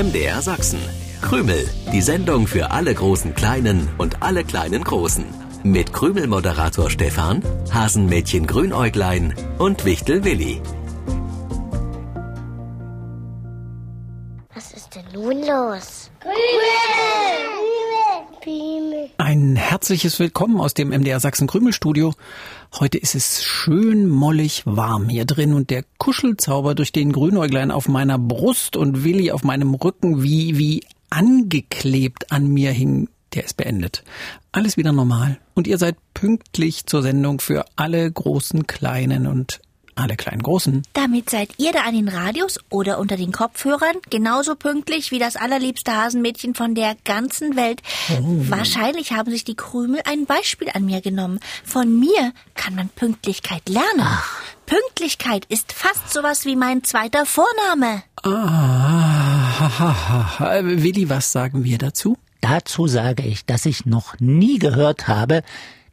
MDR Sachsen. Krümel, die Sendung für alle großen Kleinen und alle kleinen Großen. Mit Krümel-Moderator Stefan, Hasenmädchen Grünäuglein und Wichtel Willi. Was ist denn nun los? Ein herzliches Willkommen aus dem MDR Sachsen Krümel Studio. Heute ist es schön mollig warm hier drin und der Kuschelzauber durch den Grünäuglein auf meiner Brust und Willi auf meinem Rücken wie, wie angeklebt an mir hing, der ist beendet. Alles wieder normal. Und ihr seid pünktlich zur Sendung für alle großen Kleinen und alle kleinen Großen. Damit seid ihr da an den Radios oder unter den Kopfhörern genauso pünktlich wie das allerliebste Hasenmädchen von der ganzen Welt. Wahrscheinlich haben sich die Krümel ein Beispiel an mir genommen. Von mir kann man Pünktlichkeit lernen. Pünktlichkeit ist fast sowas wie mein zweiter Vorname. Ah, ha, ha, ha. Willi, was sagen wir dazu? Dazu sage ich, dass ich noch nie gehört habe,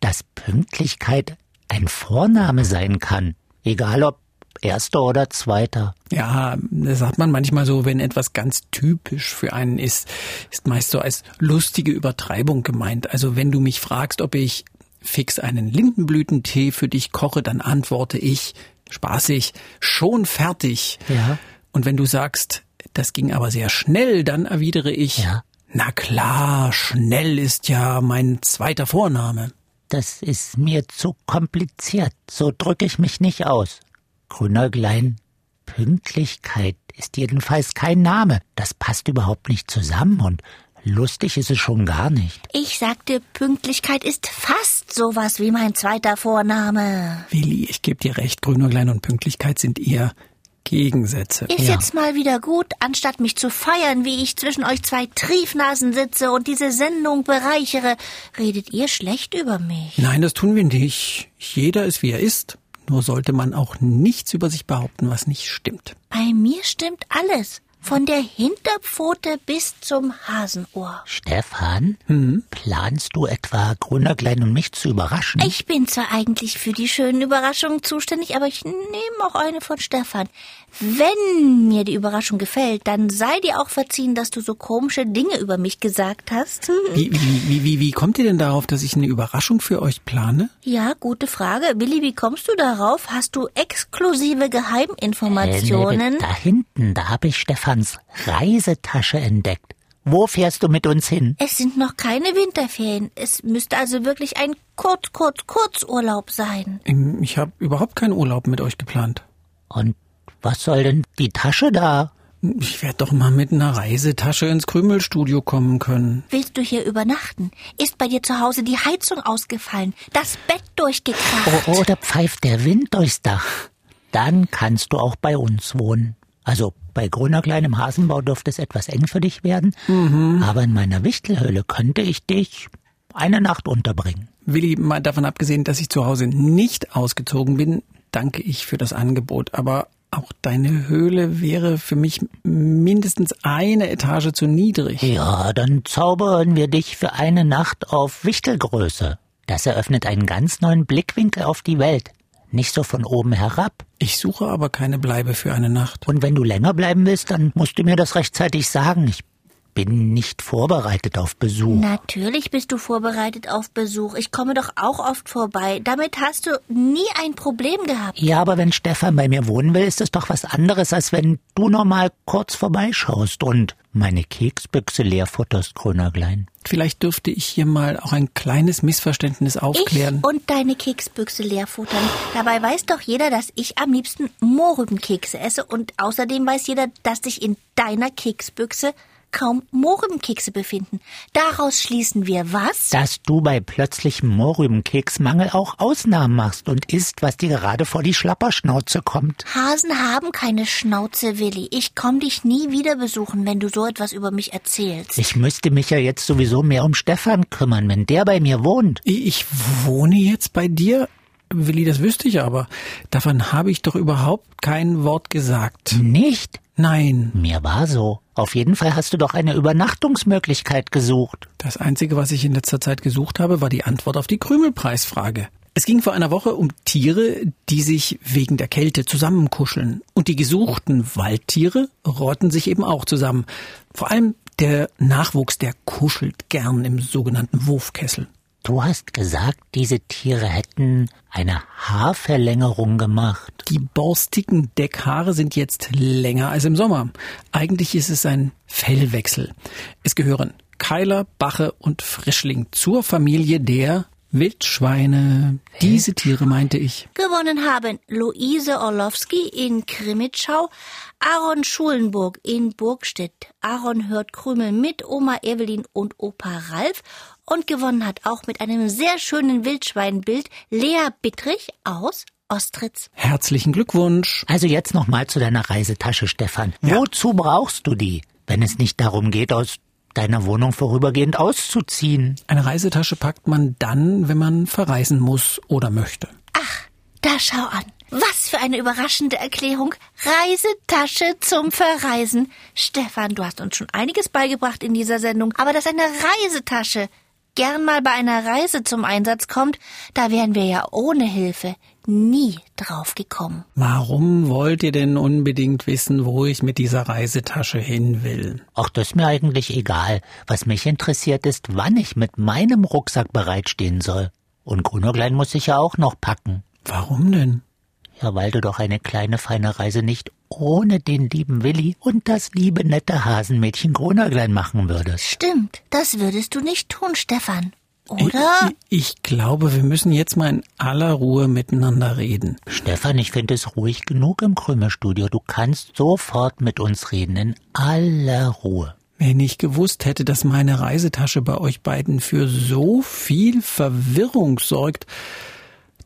dass Pünktlichkeit ein Vorname sein kann. Egal ob erster oder zweiter. Ja, das sagt man manchmal so, wenn etwas ganz typisch für einen ist, ist meist so als lustige Übertreibung gemeint. Also wenn du mich fragst, ob ich fix einen Lindenblütentee für dich koche, dann antworte ich, spaßig, schon fertig. Ja. Und wenn du sagst, das ging aber sehr schnell, dann erwidere ich, Ja. na klar, schnell ist ja mein zweiter Vorname. Das ist mir zu kompliziert. So drücke ich mich nicht aus. Grünäuglein, Pünktlichkeit ist jedenfalls kein Name. Das passt überhaupt nicht zusammen und lustig ist es schon gar nicht. Ich sagte, Pünktlichkeit ist fast sowas wie mein zweiter Vorname. Willi, ich gebe dir recht, Grünäuglein und Pünktlichkeit sind eher Gegensätze. Ist jetzt mal wieder gut, anstatt mich zu feiern, wie ich zwischen euch zwei Triefnasen sitze und diese Sendung bereichere, redet ihr schlecht über mich. Nein, das tun wir nicht. Jeder ist, wie er ist. Nur sollte man auch nichts über sich behaupten, was nicht stimmt. Bei mir stimmt alles. Von der Hinterpfote bis zum Hasenohr. Stefan, planst du etwa Grünäuglein und mich zu überraschen? Ich bin zwar eigentlich für die schönen Überraschungen zuständig, aber ich nehme auch eine von Stefan. Wenn mir die Überraschung gefällt, dann sei dir auch verziehen, dass du so komische Dinge über mich gesagt hast. Wie, wie, wie, wie, wie kommt ihr denn darauf, dass ich eine Überraschung für euch plane? Ja, gute Frage. Willi, wie kommst du darauf? Hast du exklusive Äh, Geheiminformationen? nee, da hinten, da habe ich Stefans Reisetasche entdeckt. Wo fährst du mit uns hin? Es sind noch keine Winterferien. Es müsste also wirklich ein kurz, kurz, Kurzurlaub sein. Ähm, Ich habe überhaupt keinen Urlaub mit euch geplant. Und was soll denn die Tasche da? Ich werde doch mal mit einer Reisetasche ins Krümelstudio kommen können. Willst du hier übernachten? Ist bei dir zu Hause die Heizung ausgefallen? Das Bett durchgekracht? Oh, oder pfeift der Wind durchs Dach? Dann kannst du auch bei uns wohnen. Also bei grüner kleinem Hasenbau dürfte es etwas eng für dich werden, aber in meiner Wichtelhöhle könnte ich dich eine Nacht unterbringen. Willi, mal davon abgesehen, dass ich zu Hause nicht ausgezogen bin, danke ich für das Angebot. Aber auch deine Höhle wäre für mich mindestens eine Etage zu niedrig. Ja, dann zaubern wir dich für eine Nacht auf Wichtelgröße. Das eröffnet einen ganz neuen Blickwinkel auf die Welt. Nicht so von oben herab. Ich suche aber keine Bleibe für eine Nacht. Und wenn du länger bleiben willst, dann musst du mir das rechtzeitig sagen. Ich bin nicht vorbereitet auf Besuch. Natürlich bist du vorbereitet auf Besuch. Ich komme doch auch oft vorbei. Damit hast du nie ein Problem gehabt. Ja, aber wenn Stefan bei mir wohnen will, ist es doch was anderes, als wenn du noch mal kurz vorbeischaust und meine Keksbüchse leer futterst, Grünerglein. Vielleicht dürfte ich hier mal auch ein kleines Missverständnis aufklären. Ich und deine Keksbüchse leer futtern. Dabei weiß doch jeder, dass ich am liebsten Mohrrübenkekse esse und außerdem weiß jeder, dass sich in deiner Keksbüchse kaum Mohrrübenkekse befinden. Daraus schließen wir was? Dass du bei plötzlichem Mohrrübenkeksmangel auch Ausnahmen machst und isst, was dir gerade vor die Schlapperschnauze kommt. Hasen haben keine Schnauze, Willi. Ich komm dich nie wieder besuchen, wenn du so etwas über mich erzählst. Ich müsste mich ja jetzt sowieso mehr um Stefan kümmern, wenn der bei mir wohnt. Ich wohne jetzt bei dir? Willi, das wüsste ich aber. Davon habe ich doch überhaupt kein Wort gesagt. Nicht? Nein. Mir war so. Auf jeden Fall hast du doch eine Übernachtungsmöglichkeit gesucht. Das Einzige, was ich in letzter Zeit gesucht habe, war die Antwort auf die Krümelpreisfrage. Es ging vor einer Woche um Tiere, die sich wegen der Kälte zusammenkuscheln. Und die gesuchten Waldtiere rotten sich eben auch zusammen. Vor allem der Nachwuchs, der kuschelt gern im sogenannten Wurfkessel. Du hast gesagt, diese Tiere hätten eine Haarverlängerung gemacht. Die borstigen Deckhaare sind jetzt länger als im Sommer. Eigentlich ist es ein Fellwechsel. Es gehören Keiler, Bache und Frischling zur Familie der Wildschweine. Diese Tiere meinte ich. Gewonnen haben Luise Orlowski in Krimitschau, Aaron Schulenburg in Burgstedt. Aaron hört Krümel mit Oma Evelyn und Opa Ralf und gewonnen hat auch mit einem sehr schönen Wildschweinbild Lea Bittrich aus Ostritz. Herzlichen Glückwunsch. Also jetzt noch mal zu deiner Reisetasche, Stefan. Ja. Wozu brauchst du die, wenn es nicht darum geht, aus deiner Wohnung vorübergehend auszuziehen? Eine Reisetasche packt man dann, wenn man verreisen muss oder möchte. Ach, da schau an. Was für eine überraschende Erklärung. Reisetasche zum Verreisen. Stefan, du hast uns schon einiges beigebracht in dieser Sendung, aber dass eine Reisetasche gern mal bei einer Reise zum Einsatz kommt, da wären wir ja ohne Hilfe nie drauf gekommen. Warum wollt ihr denn unbedingt wissen, wo ich mit dieser Reisetasche hin will? Ach, das ist mir eigentlich egal. Was mich interessiert ist, wann ich mit meinem Rucksack bereitstehen soll. Und Grünäuglein muss ich ja auch noch packen. Warum denn? Ja, weil du doch eine kleine feine Reise nicht ohne den lieben Willi und das liebe nette Hasenmädchen Grünäuglein machen würdest. Stimmt, das würdest du nicht tun, Stefan. Oder? Ich, ich glaube, wir müssen jetzt mal in aller Ruhe miteinander reden. Stefan, ich finde es ruhig genug im Krümelstudio. Du kannst sofort mit uns reden, in aller Ruhe. Wenn ich gewusst hätte, dass meine Reisetasche bei euch beiden für so viel Verwirrung sorgt,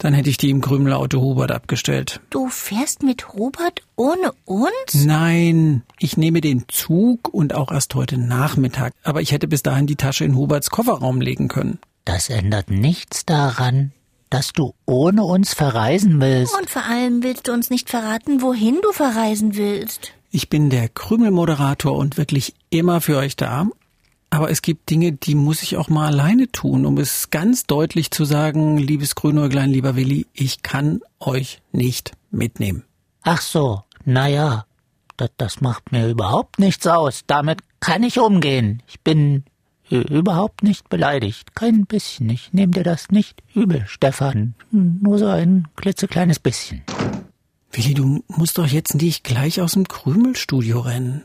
dann hätte ich die im Krümelauto Hubert abgestellt. Du fährst mit Robert ohne uns? Nein, ich nehme den Zug und auch erst heute Nachmittag. Aber ich hätte bis dahin die Tasche in Huberts Kofferraum legen können. Das ändert nichts daran, dass du ohne uns verreisen willst. Und vor allem willst du uns nicht verraten, wohin du verreisen willst. Ich bin der Krümelmoderator und wirklich immer für euch da. Aber es gibt Dinge, die muss ich auch mal alleine tun, um es ganz deutlich zu sagen, liebes Grünäuglein, lieber Willi, ich kann euch nicht mitnehmen. Ach so, na ja, das, das macht mir überhaupt nichts aus. Damit kann ich umgehen. Ich bin überhaupt nicht beleidigt. Kein bisschen. Ich nehme dir das nicht übel, Stefan. Hm, Nur so ein klitzekleines bisschen. Willi, du musst doch jetzt nicht gleich aus dem Krümelstudio rennen.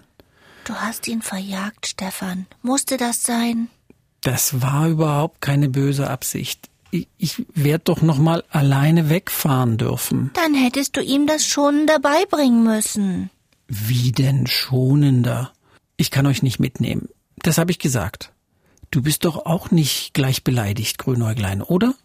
Du hast ihn verjagt, Stefan. Musste das sein? Das war überhaupt keine böse Absicht. Ich, ich werde doch noch mal alleine wegfahren dürfen. Dann hättest du ihm das schon dabei bringen müssen. Wie denn schonender? Ich kann euch nicht mitnehmen. Das habe ich gesagt. Du bist doch auch nicht gleich beleidigt, Grünäuglein, oder?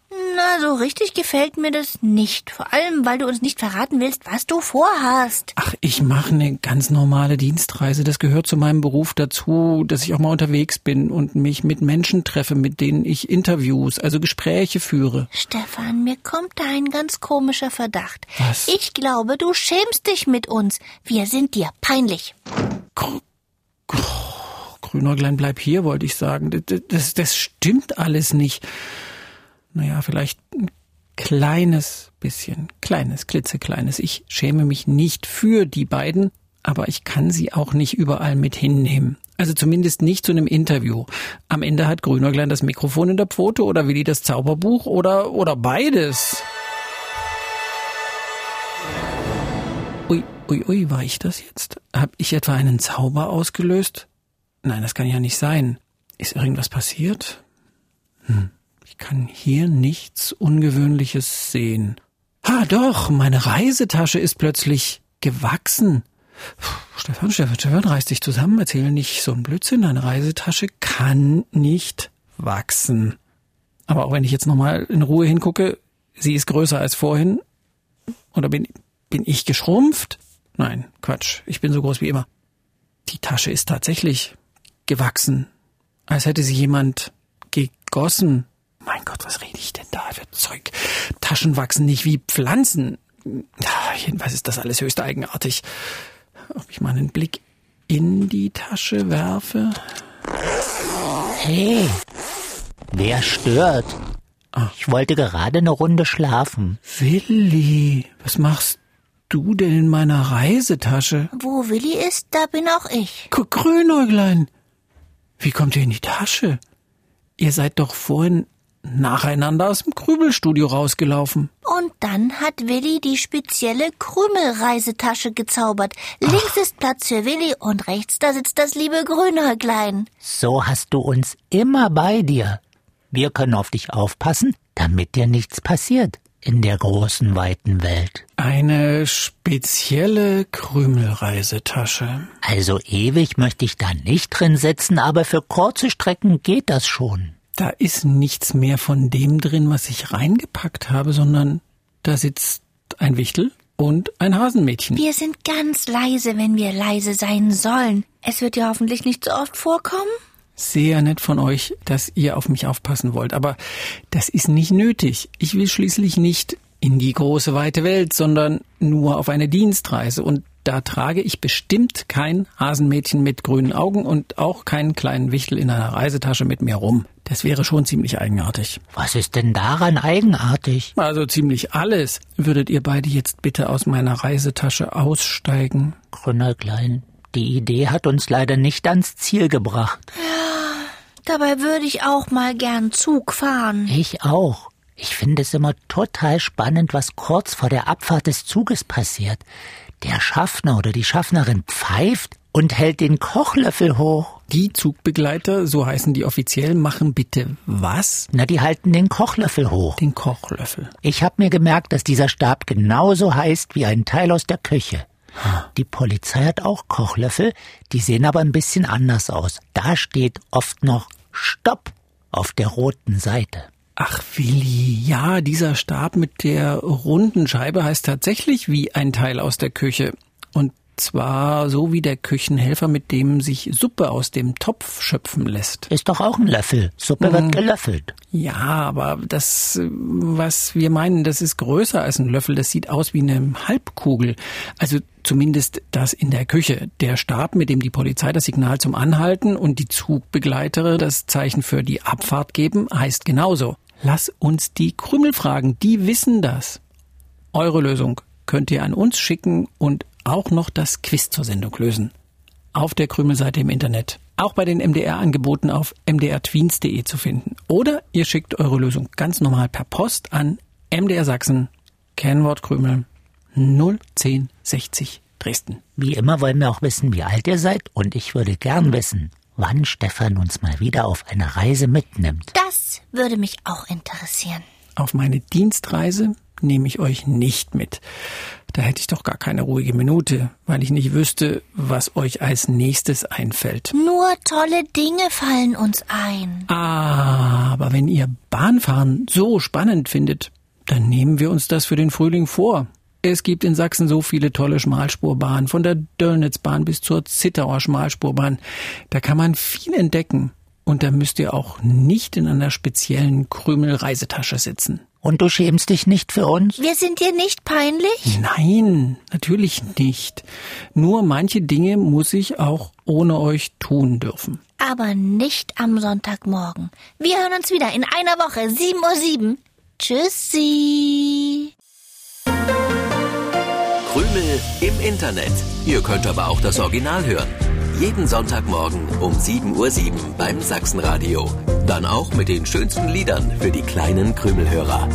Na, so richtig gefällt mir das nicht. Vor allem, weil du uns nicht verraten willst, was du vorhast. Ach, ich mache eine ganz normale Dienstreise. Das gehört zu meinem Beruf dazu, dass ich auch mal unterwegs bin und mich mit Menschen treffe, mit denen ich Interviews, also Gespräche führe. Stefan, mir kommt da ein ganz komischer Verdacht. Was? Ich glaube, du schämst dich mit uns. Wir sind dir peinlich. Gr- Gr- Grünäuglein, bleib hier, wollte ich sagen. Das, das, das stimmt alles nicht. Naja, vielleicht ein kleines bisschen, kleines, klitzekleines. Ich schäme mich nicht für die beiden, aber ich kann sie auch nicht überall mit hinnehmen. Also zumindest nicht zu einem Interview. Am Ende hat Grünäuglein das Mikrofon in der Pfote oder Willi das Zauberbuch oder, oder beides. Ui, ui, ui, war ich das jetzt? Hab ich etwa einen Zauber ausgelöst? Nein, das kann ja nicht sein. Ist irgendwas passiert? Hm, ich kann hier nichts Ungewöhnliches sehen. Ah, doch, meine Reisetasche ist plötzlich gewachsen. Puh, Stefan, Stefan, Stefan, reiß dich zusammen, erzähl nicht so ein Blödsinn. Deine Reisetasche kann nicht wachsen. Aber auch wenn ich jetzt nochmal in Ruhe hingucke, sie ist größer als vorhin. Oder bin, bin ich geschrumpft? Nein, Quatsch. Ich bin so groß wie immer. Die Tasche ist tatsächlich gewachsen. Als hätte sie jemand gegossen. Mein Gott, was rede ich denn da für Zeug? Taschen wachsen nicht wie Pflanzen. Ja, jedenfalls ist das alles höchst eigenartig. Ob ich mal einen Blick in die Tasche werfe? Hey, wer stört? Ich wollte gerade eine Runde schlafen. Willi, was machst du denn in meiner Reisetasche? Wo Willi ist, da bin auch ich. Guck, Grünäuglein. Wie kommt ihr in die Tasche? Ihr seid doch vorhin nacheinander aus dem Krümelstudio rausgelaufen. Und dann hat Willi die spezielle Krümelreisetasche gezaubert. Links ist Platz für Willi und rechts da sitzt das liebe Grünäuglein. So hast du uns immer bei dir. Wir können auf dich aufpassen, damit dir nichts passiert in der großen, weiten Welt. Eine spezielle Krümelreisetasche. Also ewig möchte ich da nicht drin sitzen, aber für kurze Strecken geht das schon. Da ist nichts mehr von dem drin, was ich reingepackt habe, sondern da sitzt ein Wichtel und ein Hasenmädchen. Wir sind ganz leise, wenn wir leise sein sollen. Es wird ja hoffentlich nicht so oft vorkommen. Sehr nett von euch, dass ihr auf mich aufpassen wollt, aber das ist nicht nötig. Ich will schließlich nicht in die große weite Welt, sondern nur auf eine Dienstreise und da trage ich bestimmt kein Hasenmädchen mit grünen Augen und auch keinen kleinen Wichtel in einer Reisetasche mit mir rum. Das wäre schon ziemlich eigenartig. Was ist denn daran eigenartig? Also ziemlich alles. Würdet ihr beide jetzt bitte aus meiner Reisetasche aussteigen? Grünerklein, die Idee hat uns leider nicht ans Ziel gebracht. Dabei würde ich auch mal gern Zug fahren. Ich auch. Ich finde es immer total spannend, was kurz vor der Abfahrt des Zuges passiert. Der Schaffner oder die Schaffnerin pfeift und hält den Kochlöffel hoch. Die Zugbegleiter, so heißen die offiziell, machen bitte was? Na, die halten den Kochlöffel hoch. Den Kochlöffel. Ich habe mir gemerkt, dass dieser Stab genauso heißt wie ein Teil aus der Küche. Die Polizei hat auch Kochlöffel, die sehen aber ein bisschen anders aus. Da steht oft noch Stopp auf der roten Seite. Ach, Willi, ja, dieser Stab mit der runden Scheibe heißt tatsächlich wie ein Teil aus der Küche. Und zwar so wie der Küchenhelfer, mit dem sich Suppe aus dem Topf schöpfen lässt. Ist doch auch ein Löffel. Suppe Mhm. wird gelöffelt. Ja, aber das, was wir meinen, das ist größer als ein Löffel. Das sieht aus wie eine Halbkugel. Also zumindest das in der Küche. Der Stab, mit dem die Polizei das Signal zum Anhalten und die Zugbegleiter das Zeichen für die Abfahrt geben, heißt genauso. Lass uns die Krümel fragen. Die wissen das. Eure Lösung könnt ihr an uns schicken und auch noch das Quiz zur Sendung lösen. Auf der Krümelseite im Internet. Auch bei den MDR-Angeboten auf mdrtweens.de zu finden. Oder ihr schickt eure Lösung ganz normal per Post an MDR Sachsen, Kennwort Krümel 01060 Dresden. Wie immer wollen wir auch wissen, wie alt ihr seid und ich würde gern wissen, wann Stefan uns mal wieder auf eine Reise mitnimmt. Das würde mich auch interessieren. Auf meine Dienstreise nehme ich euch nicht mit. Da hätte ich doch gar keine ruhige Minute, weil ich nicht wüsste, was euch als nächstes einfällt. Nur tolle Dinge fallen uns ein. Aber wenn ihr Bahnfahren so spannend findet, dann nehmen wir uns das für den Frühling vor. Es gibt in Sachsen so viele tolle Schmalspurbahnen, von der Döllnitzbahn bis zur Zittauer Schmalspurbahn. Da kann man viel entdecken. Und da müsst ihr auch nicht in einer speziellen Krümel-Reisetasche sitzen. Und du schämst dich nicht für uns? Wir sind dir nicht peinlich? Nein, natürlich nicht. Nur manche Dinge muss ich auch ohne euch tun dürfen. Aber nicht am Sonntagmorgen. Wir hören uns wieder in einer Woche, 7.07 Uhr. Tschüssi. Krümel im Internet. Ihr könnt aber auch das Original hören. Jeden Sonntagmorgen um 7.07 Uhr beim Sachsenradio. Dann auch mit den schönsten Liedern für die kleinen Krümelhörer.